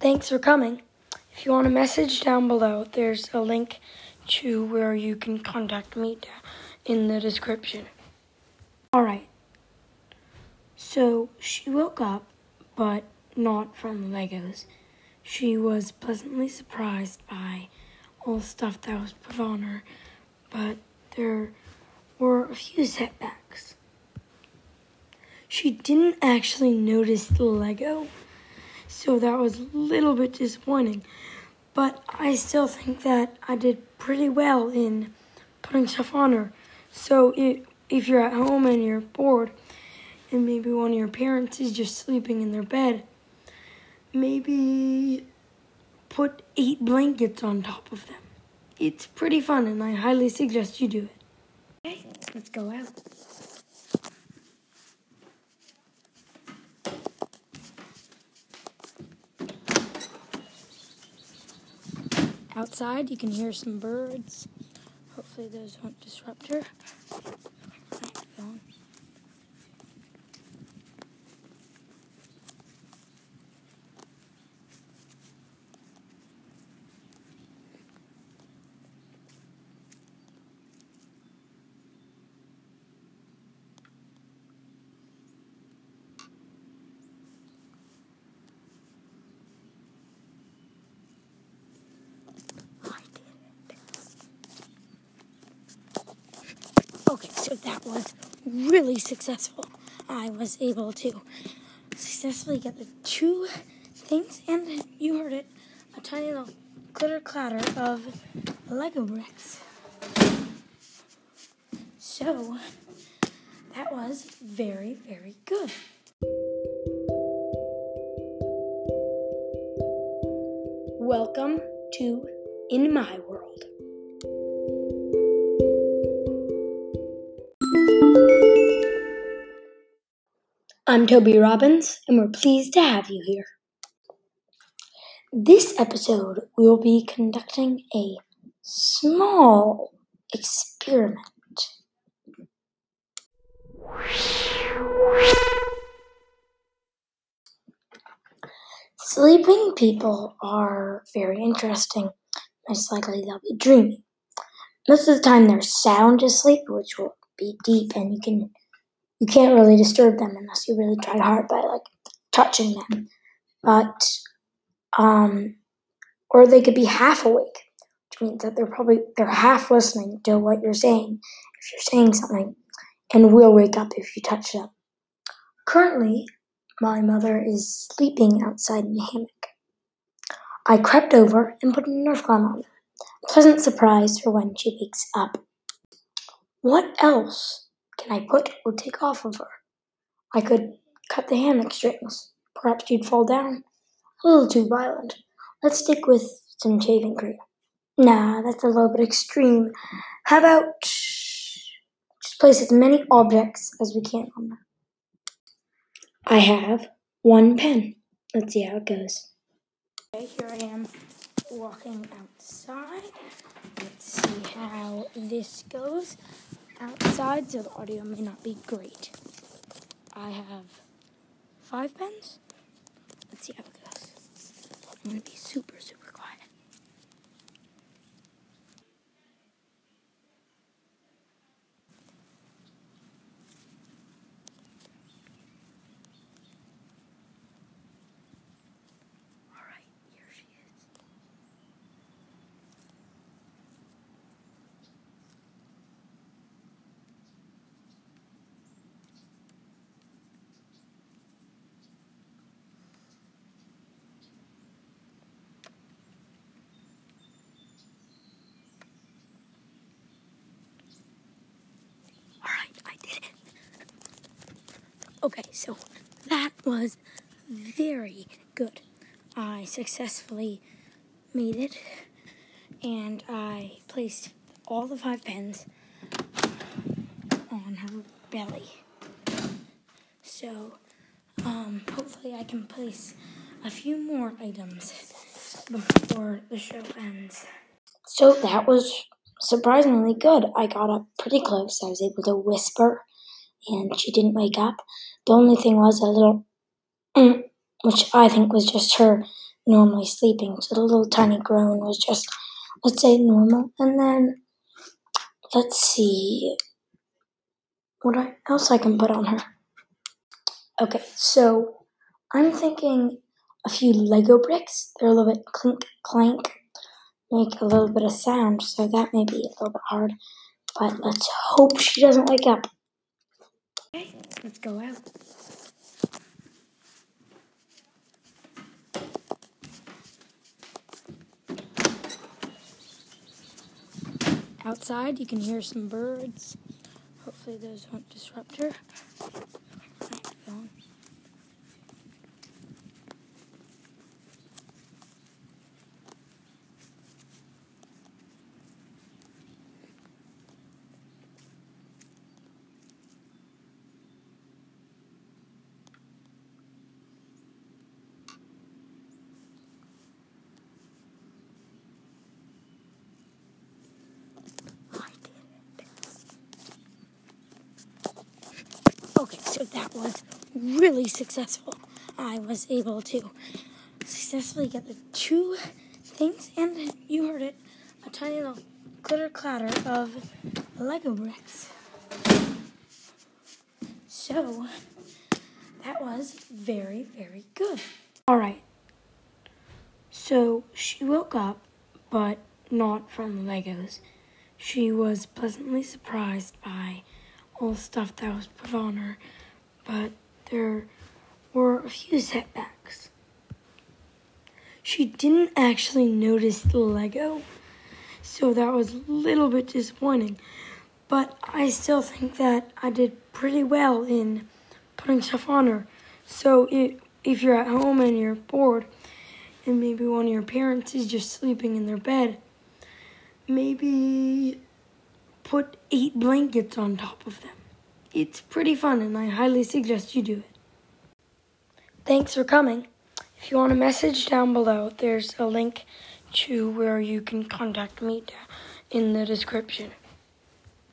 Thanks for coming. If you want a message down below, there's a link to where you can contact me in the description. All right. So she woke up, but not from the Legos. She was pleasantly surprised by all the stuff that was put on her, but there were a few setbacks. She didn't actually notice the Lego, so that was a little bit disappointing. But I still think that I did pretty well in putting stuff on her. So it, if you're at home and you're bored, and maybe one of your parents is just sleeping in their bed, maybe put eight blankets on top of them. It's pretty fun, and I highly suggest you do it. Okay, let's go out. Outside, you can hear some birds. Hopefully, those won't disrupt her. Okay, so that was really successful. I was able to successfully get the two things, and you heard it a tiny little clitter clatter of Lego bricks. So that was very, very good. Welcome to In My World. I'm Toby Robbins, and we're pleased to have you here. This episode, we will be conducting a small experiment. Sleeping people are very interesting. Most likely they'll be dreaming. Most of the time they're sound asleep, which will be deep and you can you can't really disturb them unless you really try hard by like touching them. But um or they could be half awake, which means that they're probably they're half listening to what you're saying if you're saying something and will wake up if you touch them. Currently, my mother is sleeping outside in a hammock. I crept over and put a Nerf gun on her. Pleasant surprise for when she wakes up. What else can I put or take off of her? I could cut the hammock strings. Perhaps she'd fall down. A little too violent. Let's stick with some shaving cream. Nah, that's a little bit extreme. How about just place as many objects as we can on her? I have one pen. Let's see how it goes. Okay, here I am walking outside. Let's see how this goes outside, so the audio may not be great. I have five pens. Let's see how it goes. I'm going to be super, super Okay, so that was very good. I successfully made it and I placed all the five pens on her belly. So, um, hopefully, I can place a few more items before the show ends. So, that was surprisingly good. I got up pretty close. I was able to whisper and she didn't wake up. The only thing was a little, mm, which I think was just her normally sleeping. So the little tiny groan was just, let's say, normal. And then, let's see what else I can put on her. Okay, so I'm thinking a few Lego bricks. They're a little bit clink clank, make a little bit of sound, so that may be a little bit hard. But let's hope she doesn't wake up. Okay, let's go out. Outside, you can hear some birds. Hopefully, those won't disrupt her. Okay, so that was really successful. I was able to successfully get the two things, and you heard it a tiny little clitter clatter of Lego bricks. So that was very, very good. All right. So she woke up, but not from Legos. She was pleasantly surprised by all the stuff that was put on her, but there were a few setbacks. She didn't actually notice the Lego, so that was a little bit disappointing. But I still think that I did pretty well in putting stuff on her. So if, if you're at home and you're bored, and maybe one of your parents is just sleeping in their bed, maybe put eight blankets on top of them. It's pretty fun and I highly suggest you do it. Thanks for coming. If you want a message down below, there's a link to where you can contact me in the description.